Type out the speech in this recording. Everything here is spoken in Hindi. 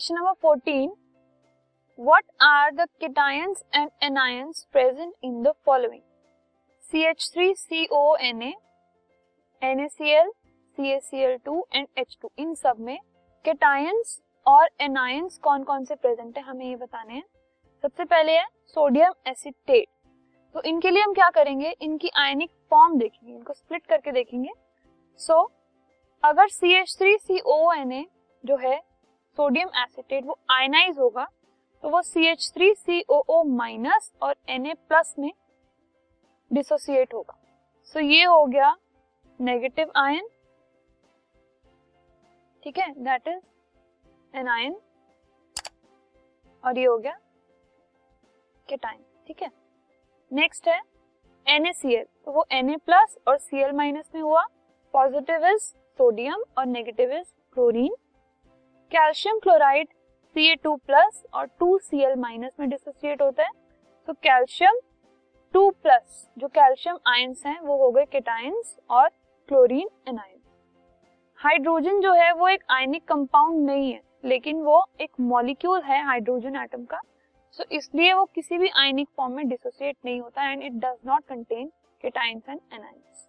Question number fourteen what are the cations and anions present in the following? CH3CONA NaCl CaCl2 and H2 इन सब में केटायंस और एनायंस कौन कौन से प्रेजेंट है हमें ये बताने हैं। सबसे पहले है सोडियम एसिटेट तो इनके लिए हम क्या करेंगे? इनकी आयनिक फॉर्म देखेंगे इनको स्प्लिट करके देखेंगे। सो so, अगर C H three C O N A जो है सोडियम एसिटेट वो आयनाइज होगा तो वो C H three C O O minus और एन ए प्लस में डिसोसिएट होगा। सो so, ये हो गया नेगेटिव आयन ठीक है? दैट इज़ एन आयन और ये हो गया केटाइन ठीक है? नेक्स्ट है NaCl तो वो Na प्लस और Cl माइनस में हुआ। पॉजिटिव इज़ सोडियम और negative is chlorine calcium chloride C A two plus और टू सी एल माइनस में डिसोसिएट होता है। तो कैल्शियम टू प्लस जो कैल्शियम आयंस हैं वो हो गए केटाइंस और क्लोरीन एनायंस हाइड्रोजन जो है वो एक आयनिक कंपाउंड नहीं है लेकिन वो एक मॉलिक्यूल है हाइड्रोजन एटम का। सो so, इसलिए वो किसी भी आयनिक फॉर्म में डिसोसिएट नहीं होता and it does not contain cations and anions